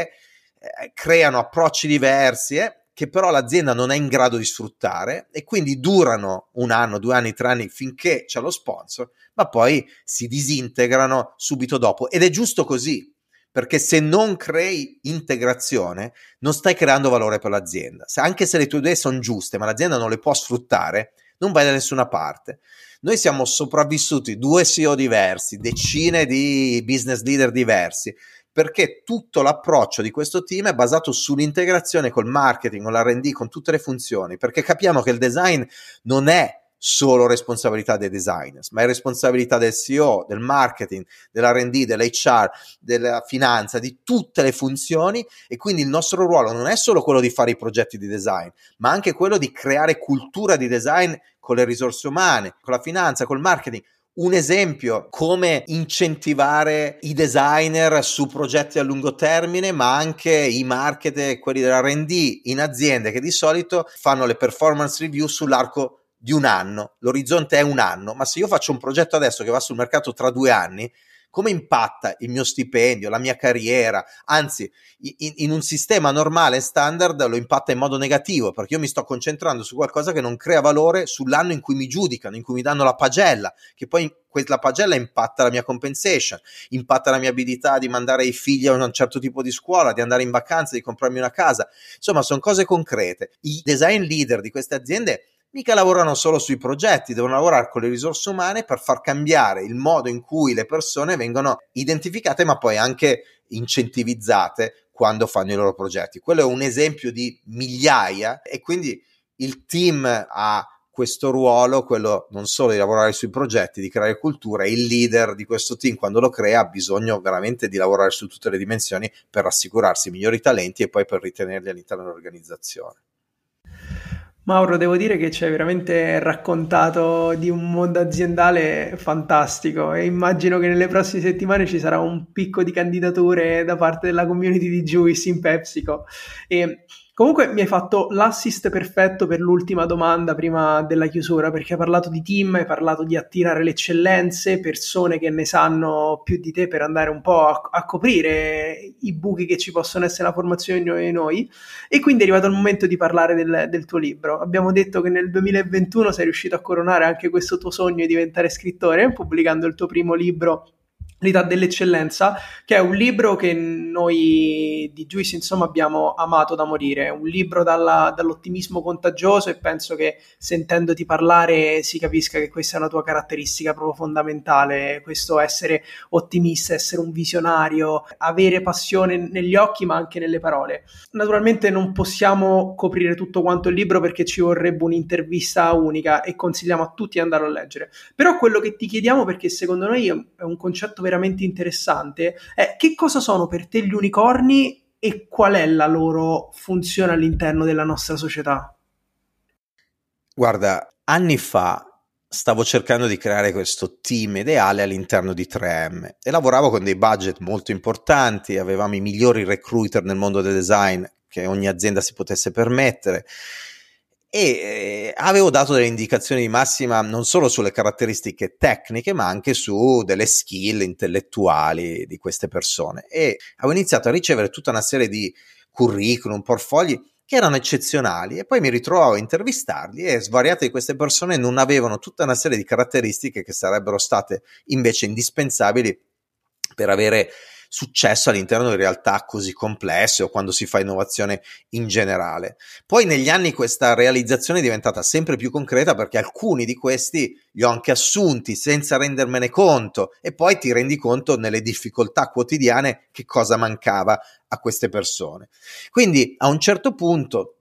eh, creano approcci diversi, eh, che però l'azienda non è in grado di sfruttare e quindi durano un anno, due anni, tre anni finché c'è lo sponsor, ma poi si disintegrano subito dopo. Ed è giusto così, perché se non crei integrazione non stai creando valore per l'azienda. Se, anche se le tue idee sono giuste, ma l'azienda non le può sfruttare, non vai da nessuna parte. Noi siamo sopravvissuti due CEO diversi, decine di business leader diversi, perché tutto l'approccio di questo team è basato sull'integrazione col marketing, con l'RD, con tutte le funzioni, perché capiamo che il design non è solo responsabilità dei designers, ma è responsabilità del CEO, del marketing, dell'RD, dell'HR, della finanza, di tutte le funzioni e quindi il nostro ruolo non è solo quello di fare i progetti di design, ma anche quello di creare cultura di design con le risorse umane, con la finanza, col marketing. Un esempio, come incentivare i designer su progetti a lungo termine, ma anche i marketer e quelli dell'RD in aziende che di solito fanno le performance review sull'arco di un anno, l'orizzonte è un anno, ma se io faccio un progetto adesso che va sul mercato tra due anni, come impatta il mio stipendio, la mia carriera? Anzi, in, in, un sistema normale, standard, lo impatta in modo negativo perché io mi sto concentrando su qualcosa che non crea valore sull'anno in cui mi giudicano, in cui mi danno la pagella, che poi la pagella impatta la mia compensation, impatta la mia abilità di mandare i figli a un certo tipo di scuola, di andare in vacanza, di comprarmi una casa. Insomma, sono cose concrete. I design leader di queste aziende mica lavorano solo sui progetti, devono lavorare con le risorse umane per far cambiare il modo in cui le persone vengono identificate, ma poi anche incentivizzate quando fanno i loro progetti. Quello è un esempio di migliaia e quindi il team ha questo ruolo, quello non solo di lavorare sui progetti, di creare cultura, il leader di questo team quando lo crea ha bisogno veramente di lavorare su tutte le dimensioni per assicurarsi migliori talenti e poi per ritenerli all'interno dell'organizzazione. Mauro, devo dire che ci hai veramente raccontato di un mondo aziendale fantastico e immagino che nelle prossime settimane ci sarà un picco di candidature da parte della community di Juice in PepsiCo. E Comunque mi hai fatto l'assist perfetto per l'ultima domanda prima della chiusura, perché hai parlato di team, hai parlato di attirare le eccellenze, persone che ne sanno più di te per andare un po' a, a coprire i buchi che ci possono essere nella formazione di noi. E quindi è arrivato il momento di parlare del, del tuo libro. Abbiamo detto che nel 2021 sei riuscito a coronare anche questo tuo sogno di diventare scrittore, pubblicando il tuo primo libro L'età dell'eccellenza, che è un libro che noi di Juice insomma abbiamo amato da morire, è un libro dalla, dall'ottimismo contagioso e penso che sentendoti parlare si capisca che questa è una tua caratteristica proprio fondamentale, questo essere ottimista, essere un visionario, avere passione negli occhi ma anche nelle parole. Naturalmente non possiamo coprire tutto quanto il libro perché ci vorrebbe un'intervista unica e consigliamo a tutti di andarlo a leggere, però quello che ti chiediamo perché secondo noi è un concetto veramente interessante è che cosa sono per te gli unicorni e qual è la loro funzione all'interno della nostra società? Guarda, anni fa stavo cercando di creare questo team ideale all'interno di 3M e lavoravo con dei budget molto importanti, avevamo i migliori recruiter nel mondo del design che ogni azienda si potesse permettere e eh, avevo dato delle indicazioni di massima non solo sulle caratteristiche tecniche ma anche su delle skill intellettuali di queste persone. E avevo iniziato a ricevere tutta una serie di curriculum, portfogli che erano eccezionali e poi mi ritrovavo a intervistarli e svariate di queste persone non avevano tutta una serie di caratteristiche che sarebbero state invece indispensabili per avere successo all'interno di realtà così complesse o quando si fa innovazione in generale. Poi negli anni questa realizzazione è diventata sempre più concreta perché alcuni di questi li ho anche assunti senza rendermene conto e poi ti rendi conto nelle difficoltà quotidiane che cosa mancava a queste persone. Quindi a un certo punto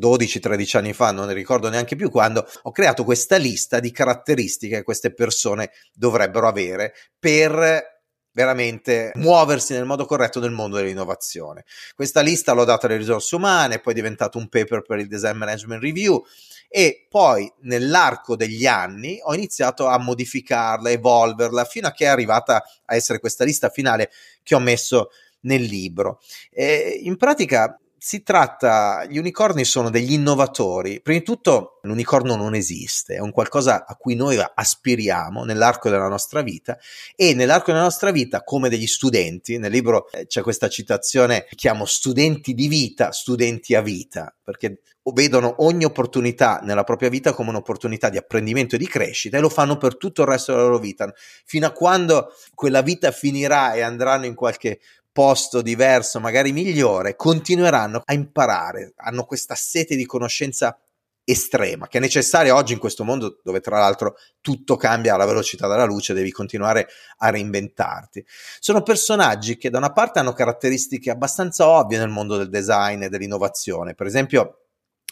12-13 anni fa, non ne ricordo neanche più quando, ho creato questa lista di caratteristiche che queste persone dovrebbero avere per veramente muoversi nel modo corretto nel mondo dell'innovazione. Questa lista l'ho data alle risorse umane, poi è diventato un paper per il Design Management Review e poi nell'arco degli anni ho iniziato a modificarla, evolverla fino a che è arrivata a essere questa lista finale che ho messo nel libro. E in pratica si tratta, gli unicorni sono degli innovatori. Prima di tutto, l'unicorno non esiste, è un qualcosa a cui noi aspiriamo nell'arco della nostra vita e nell'arco della nostra vita, come degli studenti, nel libro eh, c'è questa citazione chiamo studenti di vita, studenti a vita, perché vedono ogni opportunità nella propria vita come un'opportunità di apprendimento e di crescita e lo fanno per tutto il resto della loro vita, fino a quando quella vita finirà e andranno in qualche posto diverso, magari migliore, continueranno a imparare, hanno questa sete di conoscenza estrema che è necessaria oggi in questo mondo dove tra l'altro tutto cambia alla velocità della luce, devi continuare a reinventarti. Sono personaggi che da una parte hanno caratteristiche abbastanza ovvie nel mondo del design e dell'innovazione, per esempio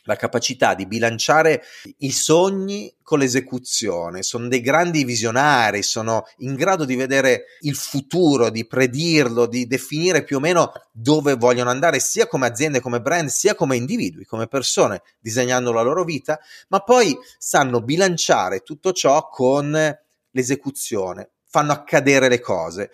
la capacità di bilanciare i sogni con l'esecuzione, sono dei grandi visionari, sono in grado di vedere il futuro, di predirlo, di definire più o meno dove vogliono andare sia come aziende, come brand, sia come individui, come persone, disegnando la loro vita, ma poi sanno bilanciare tutto ciò con l'esecuzione, fanno accadere le cose.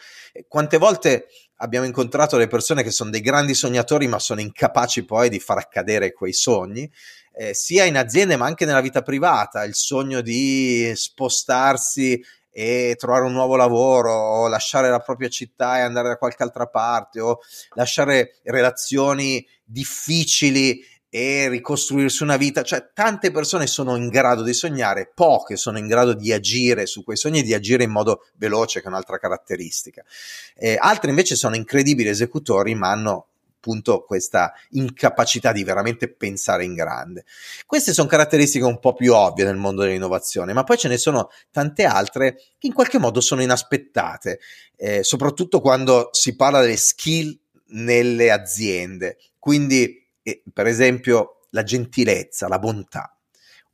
Quante volte abbiamo incontrato le persone che sono dei grandi sognatori ma sono incapaci poi di far accadere quei sogni, eh, sia in aziende ma anche nella vita privata, il sogno di spostarsi e trovare un nuovo lavoro o lasciare la propria città e andare da qualche altra parte o lasciare relazioni difficili e ricostruirsi una vita, cioè tante persone sono in grado di sognare, poche sono in grado di agire su quei sogni e di agire in modo veloce, che è un'altra caratteristica. Eh, altre invece sono incredibili esecutori, ma hanno appunto questa incapacità di veramente pensare in grande. Queste sono caratteristiche un po' più ovvie nel mondo dell'innovazione, ma poi ce ne sono tante altre che in qualche modo sono inaspettate, eh, soprattutto quando si parla delle skill nelle aziende. Quindi e, per esempio la gentilezza, la bontà,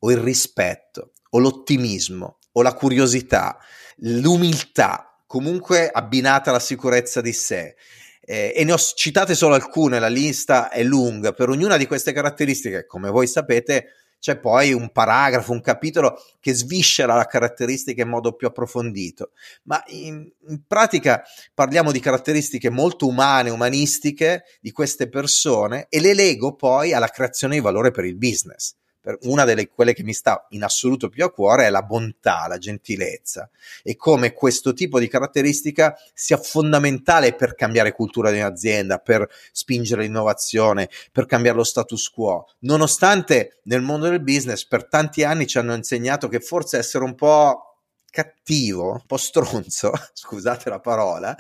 o il rispetto, o l'ottimismo, o la curiosità, l'umiltà, comunque abbinata alla sicurezza di sé. Eh, e ne ho citate solo alcune, la lista è lunga. Per ognuna di queste caratteristiche, come voi sapete, c'è poi un paragrafo, un capitolo che sviscera la caratteristica in modo più approfondito. Ma in, in pratica parliamo di caratteristiche molto umane, umanistiche di queste persone e le lego poi alla creazione di valore per il business una delle quelle che mi sta in assoluto più a cuore è la bontà, la gentilezza e come questo tipo di caratteristica sia fondamentale per cambiare cultura di un'azienda, per spingere l'innovazione, per cambiare lo status quo. Nonostante nel mondo del business per tanti anni ci hanno insegnato che forse essere un po' cattivo, un po' stronzo, scusate la parola,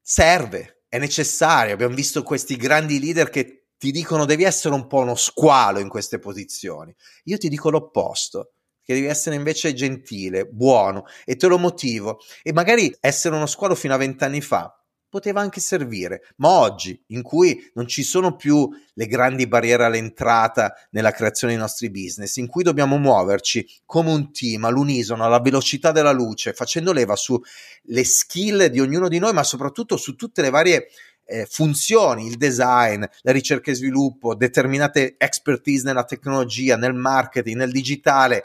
serve, è necessario. Abbiamo visto questi grandi leader che ti dicono devi essere un po' uno squalo in queste posizioni. Io ti dico l'opposto, che devi essere invece gentile, buono e te lo motivo. E magari essere uno squalo fino a vent'anni fa poteva anche servire, ma oggi, in cui non ci sono più le grandi barriere all'entrata nella creazione dei nostri business, in cui dobbiamo muoverci come un team, all'unisono, alla velocità della luce, facendo leva sulle skill di ognuno di noi, ma soprattutto su tutte le varie eh, funzioni, il design, la ricerca e sviluppo, determinate expertise nella tecnologia, nel marketing, nel digitale,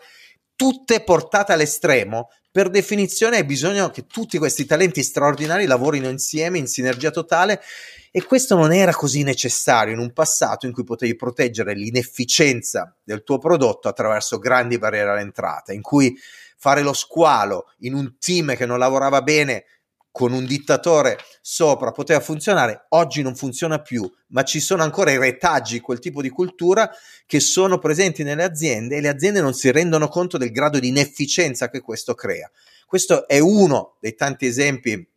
tutte portate all'estremo, per definizione hai bisogno che tutti questi talenti straordinari lavorino insieme in sinergia totale e questo non era così necessario in un passato in cui potevi proteggere l'inefficienza del tuo prodotto attraverso grandi barriere all'entrata, in cui fare lo squalo in un team che non lavorava bene con un dittatore sopra poteva funzionare, oggi non funziona più, ma ci sono ancora i retaggi, quel tipo di cultura che sono presenti nelle aziende e le aziende non si rendono conto del grado di inefficienza che questo crea. Questo è uno dei tanti esempi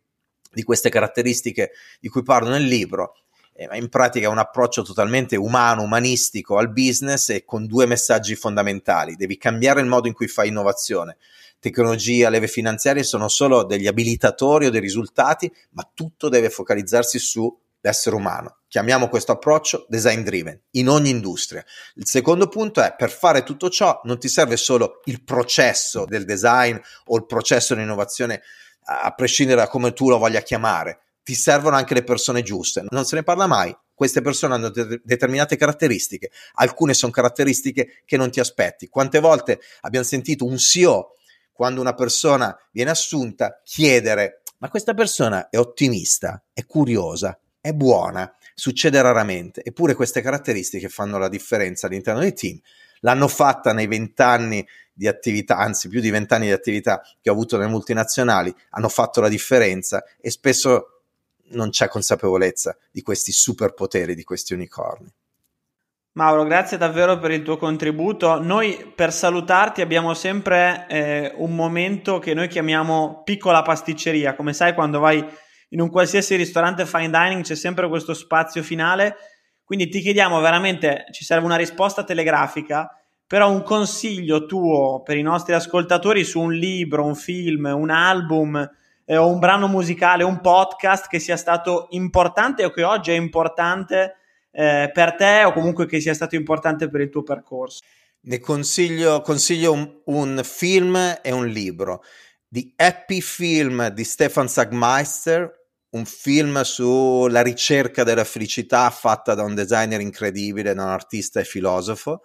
di queste caratteristiche di cui parlo nel libro, eh, ma in pratica è un approccio totalmente umano, umanistico al business e con due messaggi fondamentali. Devi cambiare il modo in cui fai innovazione tecnologia, leve finanziarie sono solo degli abilitatori o dei risultati, ma tutto deve focalizzarsi sull'essere umano. Chiamiamo questo approccio design driven in ogni industria. Il secondo punto è per fare tutto ciò non ti serve solo il processo del design o il processo di innovazione a prescindere da come tu lo voglia chiamare, ti servono anche le persone giuste. Non se ne parla mai. Queste persone hanno de- determinate caratteristiche, alcune sono caratteristiche che non ti aspetti. Quante volte abbiamo sentito un CEO quando una persona viene assunta, chiedere, ma questa persona è ottimista, è curiosa, è buona, succede raramente, eppure queste caratteristiche fanno la differenza all'interno dei team. L'hanno fatta nei vent'anni di attività, anzi più di vent'anni di attività che ho avuto nelle multinazionali, hanno fatto la differenza e spesso non c'è consapevolezza di questi superpoteri, di questi unicorni. Mauro, grazie davvero per il tuo contributo. Noi per salutarti abbiamo sempre eh, un momento che noi chiamiamo piccola pasticceria. Come sai, quando vai in un qualsiasi ristorante fine dining c'è sempre questo spazio finale. Quindi ti chiediamo veramente, ci serve una risposta telegrafica, però un consiglio tuo per i nostri ascoltatori su un libro, un film, un album eh, o un brano musicale, un podcast che sia stato importante o che oggi è importante eh, per te o comunque che sia stato importante per il tuo percorso. Ne consiglio, consiglio un, un, film e un libro. The Happy Film di Stefan Sagmeister, un film sulla ricerca della felicità fatta da un designer incredibile, da un artista e filosofo.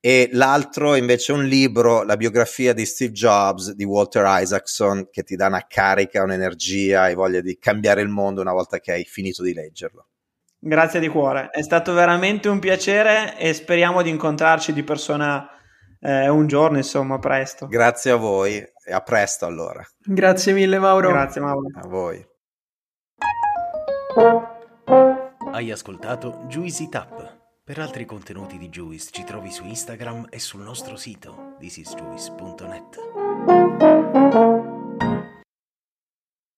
E l'altro invece è un libro, la biografia di Steve Jobs di Walter Isaacson, che ti dà una carica, un'energia e voglia di cambiare il mondo una volta che hai finito di leggerlo. Grazie di cuore, è stato veramente un piacere e speriamo di incontrarci di persona eh, un giorno, insomma, presto. Grazie a voi e a presto allora. Grazie mille Mauro. Grazie Mauro. A voi. Hai ascoltato Juicy Tap. Per altri contenuti di Juice ci trovi su Instagram e sul nostro sito thisisjuice.net.